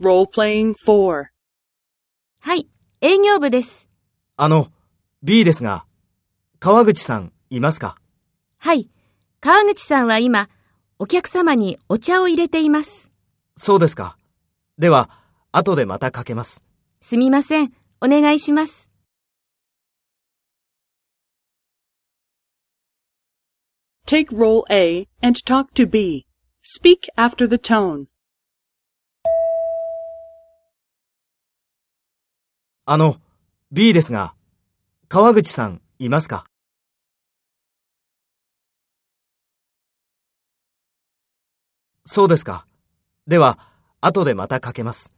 Role-playing 4. はい、営業部です。あの、B ですが、川口さんいますか？はい、川口さんは今、お客様にお茶を入れています。そうですか。では、後でまたかけます。すみません、お願いします。Take role A and talk to B. Speak after the tone. あの、B ですが、川口さんいますか？そうですか。では、後でまたかけます。